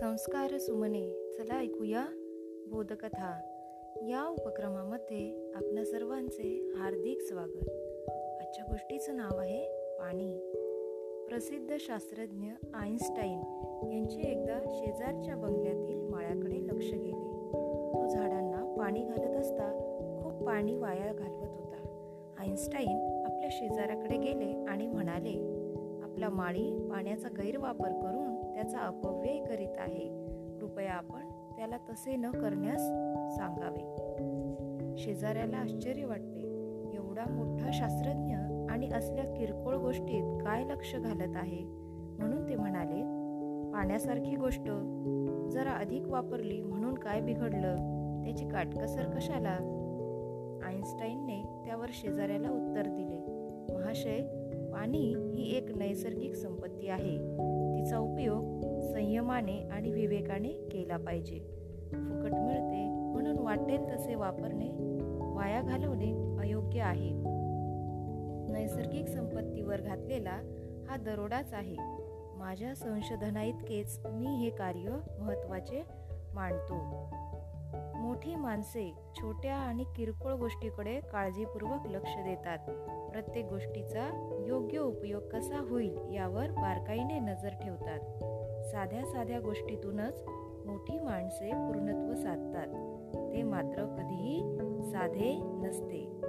संस्कार सुमने चला ऐकूया बोधकथा. या उपक्रमामध्ये आपल्या सर्वांचे हार्दिक स्वागत. आजच्या गोष्टीचं नाव आहे पाणी. प्रसिद्ध शास्त्रज्ञ आईन्स्टाईन यांचे एकदा शेजारच्या बंगल्यातील माळ्याकडे लक्ष गेले. तो झाडांना पाणी घालत असता खूप पाणी वाया घालवत होता. आईन्स्टाईन आपल्या शेजाऱ्याकडे गेले आणि म्हणाले आपला माळी पाण्याचा गैरवापर करून त्याचा अपव्यय करीत आहे. कृपया आपण त्याला तसे न करण्यास सांगावे. शेजाऱ्याला आश्चर्य वाटते. एवढा मोठा शास्त्रज्ञ आणि असल्या किरकोळ गोष्टीत काय लक्ष घालत आहे? म्हणून ते म्हणाले पाण्यासारखी गोष्ट. जरा अधिक वापरली म्हणून काय बिघडलं? त्याची काटकसर कशाला? आईन्स्टाईनने त्यावर शेजाऱ्याला उत्तर दिले महाशय पाणी ही एक नैसर्गिक संपत्ती आहे. प्रेमाने आणि विवेकाने केला पाहिजे. फुकट मिळते म्हणून वाटेल तसे वापरणे वाया घालवणे अयोग्य आहे. नैसर्गिक संपत्तीवर घातलेला हा दरोडाच आहे. माझ्या संशोधनाइतकेच मी हे कार्य महत्त्वाचे मानतो. मोठी माणसे छोट्या आणि किरकोळ गोष्टीकडे काळजीपूर्वक लक्ष देतात. प्रत्येक गोष्टीचा योग्य उपयोग कसा होईल यावर बारकाईने नजर ठेवतात. साध्या साध्या गोष्टीतूनच मोठी माणसे पूर्णत्व साधतात. ते मात्र कधीही साधे नसते.